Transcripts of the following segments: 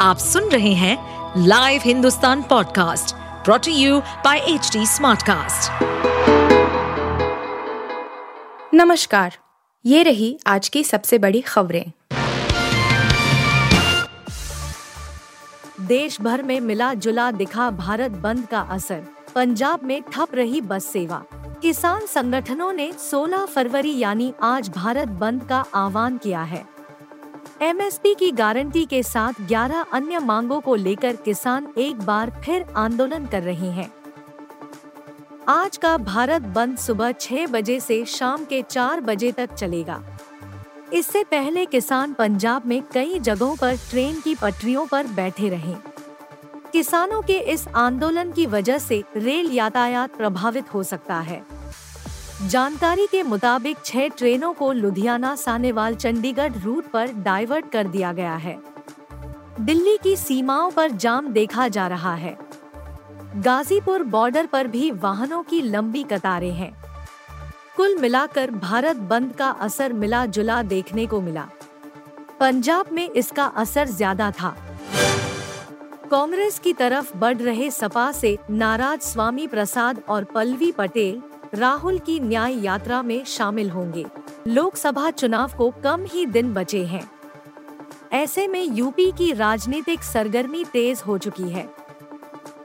आप सुन रहे हैं live Hindustan podcast brought to you by H smartcast. नमस्कार, ये रही आज की सबसे बड़ी खबरें। देश भर में मिला जुला दिखा भारत बंद का असर, पंजाब में ठप रही बस सेवा। किसान संगठनों ने 16 फरवरी यानी आज भारत बंद का आह्वान किया है। एमएसपी की गारंटी के साथ 11 अन्य मांगों को लेकर किसान एक बार फिर आंदोलन कर रहे हैं। आज का भारत बंद सुबह 6 बजे से शाम के 4 बजे तक चलेगा। इससे पहले किसान पंजाब में कई जगहों पर ट्रेन की पटरियों पर बैठे रहे। किसानों के इस आंदोलन की वजह से रेल यातायात प्रभावित हो सकता है। जानकारी के मुताबिक छह ट्रेनों को लुधियाना सानेवाल चंडीगढ़ रूट पर डाइवर्ट कर दिया गया है। दिल्ली की सीमाओं पर जाम देखा जा रहा है। गाजीपुर बॉर्डर पर भी वाहनों की लंबी कतारें हैं। कुल मिलाकर भारत बंद का असर मिला जुला देखने को मिला। पंजाब में इसका असर ज़्यादा था। कांग्रेस की तरफ़ बढ़ रहे सपा से नाराज़ स्वामी प्रसाद और पल्लवी पटेल राहुल की न्याय यात्रा में शामिल होंगे। लोकसभा चुनाव को कम ही दिन बचे हैं। ऐसे में यूपी की राजनीतिक सरगर्मी तेज हो चुकी है।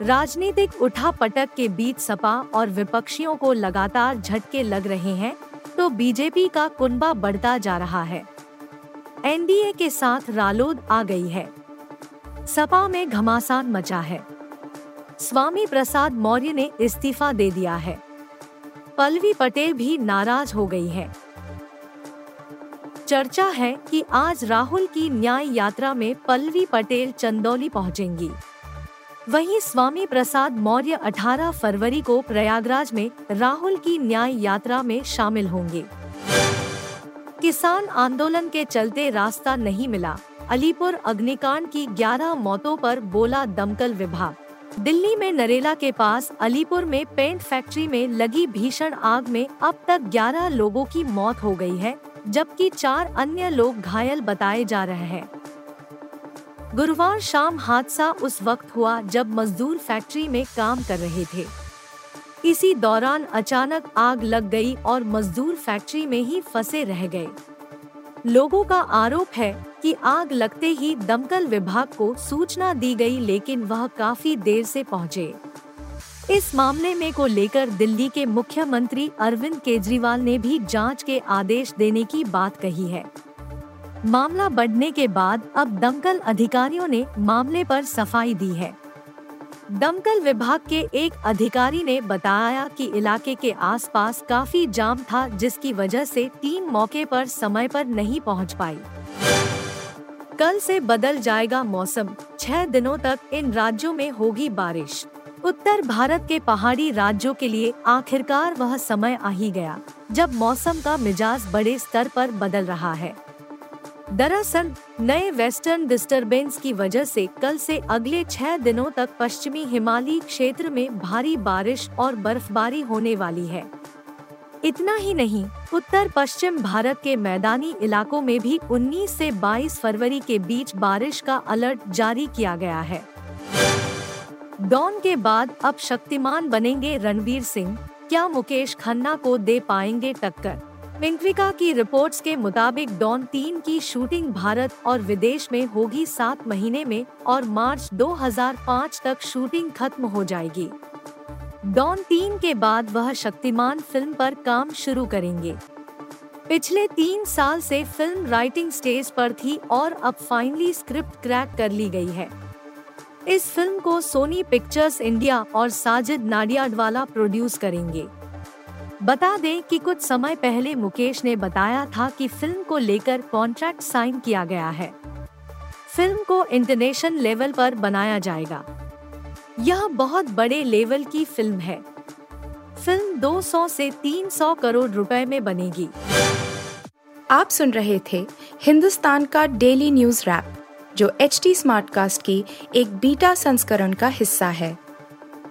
राजनीतिक उठा पटक के बीच सपा और विपक्षियों को लगातार झटके लग रहे हैं तो बीजेपी का कुनबा बढ़ता जा रहा है। एनडीए के साथ रालोद आ गई है। सपा में घमासान मचा है। स्वामी प्रसाद मौर्य ने इस्तीफा दे दिया है। पल्लवी पटेल भी नाराज़ हो गई है। चर्चा है कि आज राहुल की न्याय यात्रा में पल्लवी पटेल चंदौली पहुंचेंगी। वहीं स्वामी प्रसाद मौर्य 18 फरवरी को प्रयागराज में राहुल की न्याय यात्रा में शामिल होंगे। किसान आंदोलन के चलते रास्ता नहीं मिला। अलीपुर अग्निकांड की 11 मौतों पर बोला दमकल विभाग। दिल्ली में नरेला के पास अलीपुर में पेंट फैक्ट्री में लगी भीषण आग में अब तक 11 लोगों की मौत हो गई है, जबकि चार अन्य लोग घायल बताए जा रहे हैं। गुरुवार शाम हादसा उस वक्त हुआ जब मजदूर फैक्ट्री में काम कर रहे थे। इसी दौरान अचानक आग लग गई और मजदूर फैक्ट्री में ही फंसे रह गए। लोगों का आरोप है कि आग लगते ही दमकल विभाग को सूचना दी गई, लेकिन वह काफ़ी देर से पहुँचे। इस मामले में को लेकर दिल्ली के मुख्यमंत्री अरविंद केजरीवाल ने भी जाँच के आदेश देने की बात कही है मामला बढ़ने के बाद अब दमकल अधिकारियों ने मामले पर सफ़ाई दी है दमकल विभाग के एक अधिकारी ने बताया कि इलाके के आसपास काफ़ी जाम था, जिसकी वजह से टीम मौके पर समय पर नहीं पहुँच पाई। कल से बदल जाएगा मौसम। छह दिनों तक इन राज्यों में होगी बारिश। उत्तर भारत के पहाड़ी राज्यों के लिए आखिरकार वह समय आ ही गया, जब मौसम का मिजाज बड़े स्तर पर बदल रहा है। दरअसल, नए वेस्टर्न डिस्टरबेंस की वजह से कल से अगले छह दिनों तक पश्चिमी हिमालयी क्षेत्र में भारी बारिश और बर्फबारी होने वाली है। इतना ही नहीं उत्तर पश्चिम भारत के मैदानी इलाकों में भी 19 से 22 फरवरी के बीच बारिश का अलर्ट जारी किया गया है। डॉन के बाद अब शक्तिमान बनेंगे रणवीर सिंह, क्या मुकेश खन्ना को दे पाएँगे टक्कर? मिंक्विका की रिपोर्ट्स के मुताबिक डॉन तीन की शूटिंग भारत और विदेश में होगी सात महीने में और मार्च 2005 तक शूटिंग खत्म हो जाएगी। डॉन तीन के बाद वह शक्तिमान फ़िल्म पर काम शुरू करेंगे। पिछले तीन साल से फ़िल्म राइटिंग स्टेज पर थी और अब फाइनली स्क्रिप्ट क्रैक कर ली गई है। इस फ़िल्म को सोनी पिक्चर्स इंडिया और साजिद नाडियाडवाला प्रोड्यूस करेंगे। बता दें कि कुछ समय पहले मुकेश ने बताया था कि फ़िल्म को लेकर कॉन्ट्रैक्ट साइन किया गया है। फ़िल्म को इंटरनेशनल लेवल पर बनाया जाएगा। यह बहुत बड़े लेवल की फ़िल्म है। फ़िल्म 200 से 300 करोड़ रुपए में बनेगी। आप सुन रहे थे हिंदुस्तान का डेली न्यूज़ रैप जो एच टी स्मार्ट कास्ट की एक बीटा संस्करण का हिस्सा है।